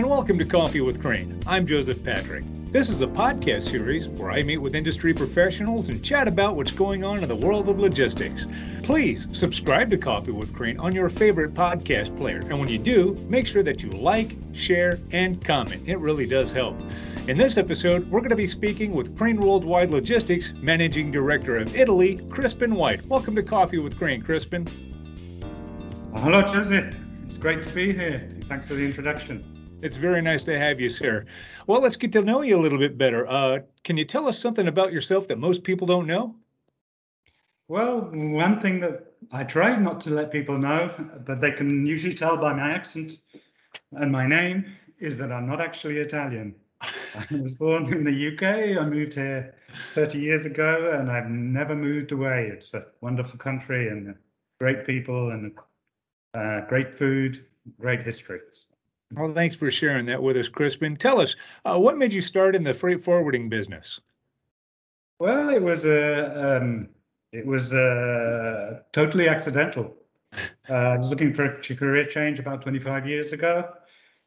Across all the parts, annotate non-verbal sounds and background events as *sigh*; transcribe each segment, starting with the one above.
and welcome to Coffee with Crane. I'm Joseph Patrick. This is a podcast series where I meet with industry professionals and chat about what's going on in the world of logistics. Please subscribe to Coffee with Crane on your favorite podcast player, and when you do, make sure that you like, share, and comment. It really does help. In this episode, we're going to be speaking with Crane Worldwide Logistics Managing Director of Italy, Crispin White. Welcome to Coffee with Crane, Crispin. Hello, Joseph. It's great to be here. Thanks for the introduction. It's very nice to have you, sir. Well, let's get to know you a little bit better. Uh, can you tell us something about yourself that most people don't know? Well, one thing that I try not to let people know, but they can usually tell by my accent and my name, is that I'm not actually Italian. I was born in the UK. I moved here 30 years ago and I've never moved away. It's a wonderful country and great people and uh, great food, great history. Well, thanks for sharing that with us, Crispin. Tell us, uh, what made you start in the freight forwarding business? Well, it was a um, it was uh, totally accidental. Uh, I was looking for a career change about 25 years ago,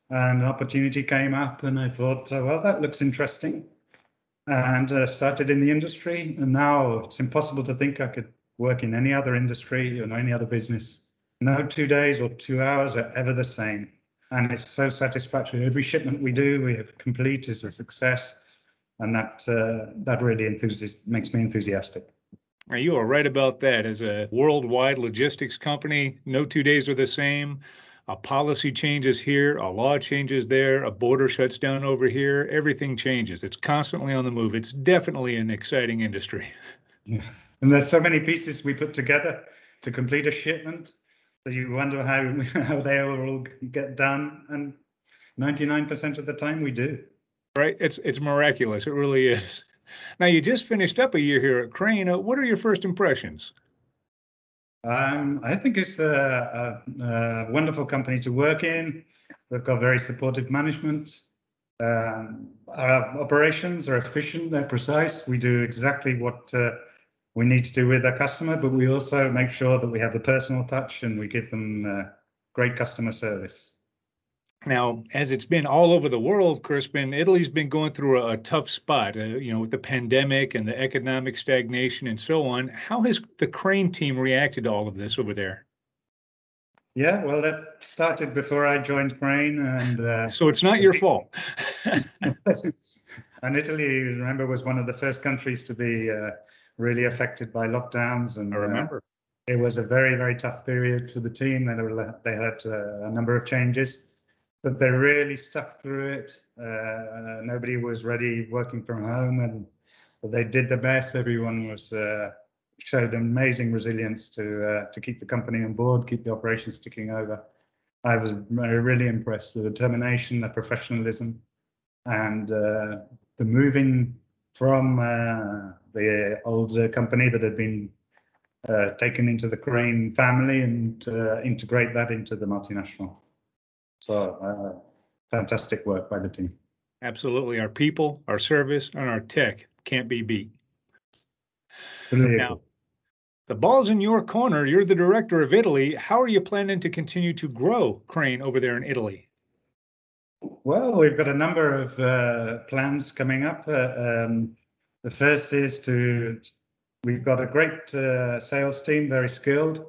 and an opportunity came up, and I thought, uh, well, that looks interesting, and uh, started in the industry. And now it's impossible to think I could work in any other industry or any other business. No two days or two hours are ever the same and it's so satisfactory. Every shipment we do, we have complete is a success, and that uh, that really enthusi- makes me enthusiastic. You are right about that. As a worldwide logistics company, no two days are the same. A policy changes here, a law changes there, a border shuts down over here. Everything changes. It's constantly on the move. It's definitely an exciting industry. Yeah. *laughs* And there's so many pieces we put together to complete a shipment you wonder how *laughs* how they all get done, and 99% of the time we do. Right, it's it's miraculous. It really is. Now you just finished up a year here at Crane. Uh, what are your first impressions? Um, I think it's a, a, a, wonderful company to work in. We've got very supportive management. Um, our operations are efficient, they're precise. We do exactly what uh, we need to do with our customer, but we also make sure that we have the personal touch and we give them uh, great customer service. Now, as it's been all over the world, Crispin, Italy's been going through a, a tough spot, uh, you know, with the pandemic and the economic stagnation and so on. How has the Crane team reacted to all of this over there? Yeah, well, that started before I joined Crane, and uh, *laughs* so it's not your fault. *laughs* and Italy, remember, was one of the first countries to be uh, really affected by lockdowns. And I uh, remember. Uh, it was a very, very tough period for the team. They, were, they had uh, a number of changes, but they really stuck through it. Uh, nobody was ready working from home, and they did the best. Everyone was uh, showed amazing resilience to uh, to keep the company on board, keep the operations ticking over. I was really impressed. The determination, the professionalism, and the moving from uh, the old uh, company that had been uh, taken into the Crane family and integrate that into the multinational. So fantastic work by the team. Absolutely. Our people, our service, and our tech can't be beat. Brilliant. Now, the ball's in your corner. You're the director of Italy. How are you planning to continue to grow Crane over there in Italy? Well, we've got a number of uh, plans coming up. Uh, um, the first is to, we've got a great uh, sales team, very skilled,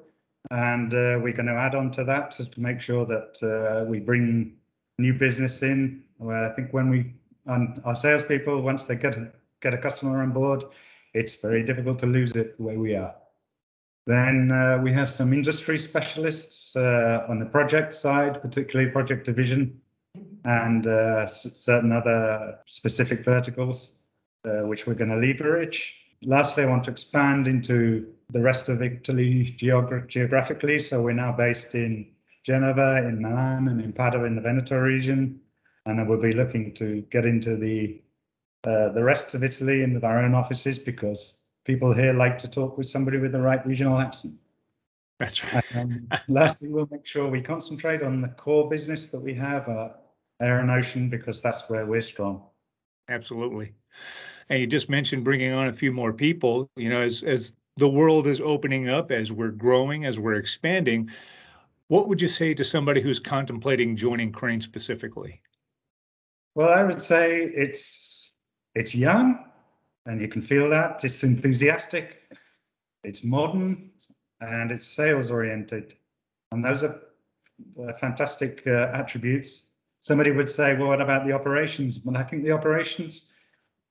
and uh, we're going to add on to that to, make sure that uh, we bring new business in. I think when we, and our salespeople, once they get a, get a customer on board, it's very difficult to lose it the way we are. Then uh, we have some industry specialists on the project side, particularly project division, and uh, certain other specific verticals, uh, which we're going to leverage. Lastly, I want to expand into the rest of Italy geogra geographically. So we're now based in Genova, in Milan, and in Padua in the Veneto region. And then we'll be looking to get into the uh, the rest of Italy and with our own offices because people here like to talk with somebody with the right regional accent. That's right. um, *laughs* lastly, we'll make sure we concentrate on the core business that we have, uh, air and ocean because that's where we're strong. Absolutely. And you just mentioned bringing on a few more people. You know, as as the world is opening up, as we're growing, as we're expanding, what would you say to somebody who's contemplating joining Crane specifically? Well, I would say it's it's young, and you can feel that. It's enthusiastic, it's modern, and it's sales oriented, and those are uh, fantastic uh, attributes. Somebody would say, "Well, what about the operations?" Well, I think the operations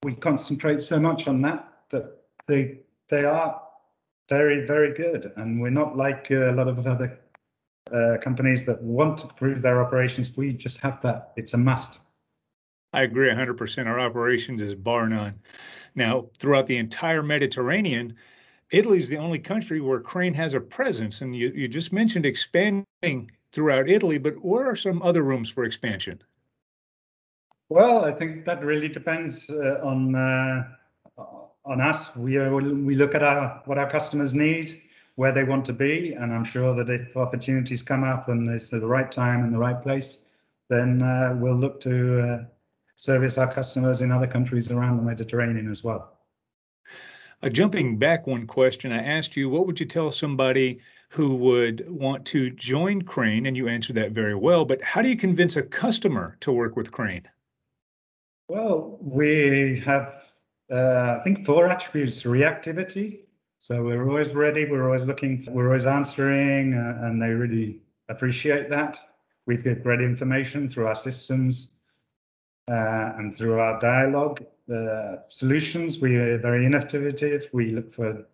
we concentrate so much on that that they they are very very good, and we're not like a lot of other uh, companies that want to improve their operations. We just have that; it's a must. I agree 100%. Our operations is bar none. Now, throughout the entire Mediterranean, Italy is the only country where Crane has a presence. And you, you just mentioned expanding throughout Italy, but where are some other rooms for expansion? Well, I think that really depends uh, on uh, on us. We are, we look at our what our customers need, where they want to be, and I'm sure that if opportunities come up and it's the right time and the right place, then uh, we'll look to uh, service our customers in other countries around the Mediterranean as well. Uh, jumping back one question, I asked you, what would you tell somebody who would want to join Crane? And you answered that very well. But how do you convince a customer to work with Crane? Well, we have, uh, I think, four attributes reactivity. So we're always ready, we're always looking, we're always answering, uh, and they really appreciate that. We get great information through our systems uh, and through our dialogue solutions. We are very innovative. We look for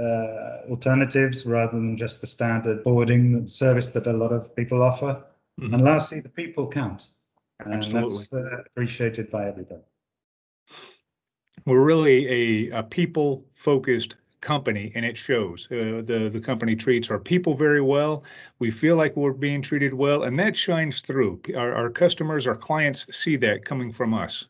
uh, alternatives rather than just the standard forwarding service that a lot of people offer. Mm-hmm. And lastly, the people count. And Absolutely. that's uh, appreciated by everybody. We're really a, a people focused company and it shows. Uh, the the company treats our people very well. We feel like we're being treated well, and that shines through. Our, our customers, our clients see that coming from us.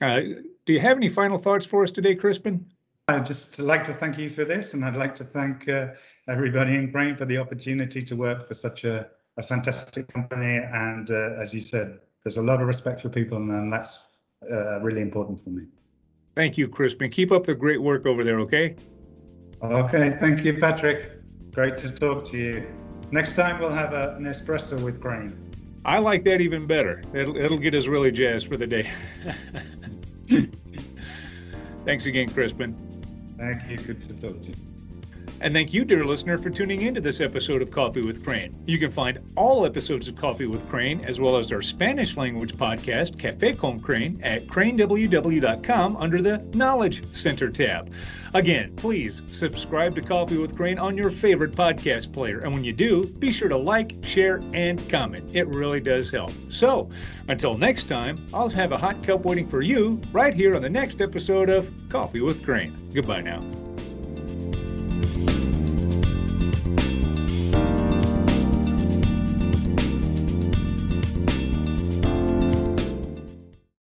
Uh, do you have any final thoughts for us today, Crispin? I'd just like to thank you for this, and I'd like to thank uh, everybody in Crane for the opportunity to work for such a, a fantastic company. And uh, as you said, there's a lot of respect for people, and that's uh, really important for me. Thank you, Crispin. Keep up the great work over there, okay? Okay, thank you, Patrick. Great to talk to you. Next time we'll have a, an espresso with Crane. I like that even better. It'll, it'll get us really jazzed for the day. *laughs* Thanks again, Crispin. Thank you. Good to talk to you. And thank you, dear listener, for tuning into this episode of Coffee with Crane. You can find all episodes of Coffee with Crane, as well as our Spanish language podcast, Cafe con Crane, at craneww.com under the Knowledge Center tab. Again, please subscribe to Coffee with Crane on your favorite podcast player. And when you do, be sure to like, share, and comment. It really does help. So, until next time, I'll have a hot cup waiting for you right here on the next episode of Coffee with Crane. Goodbye now.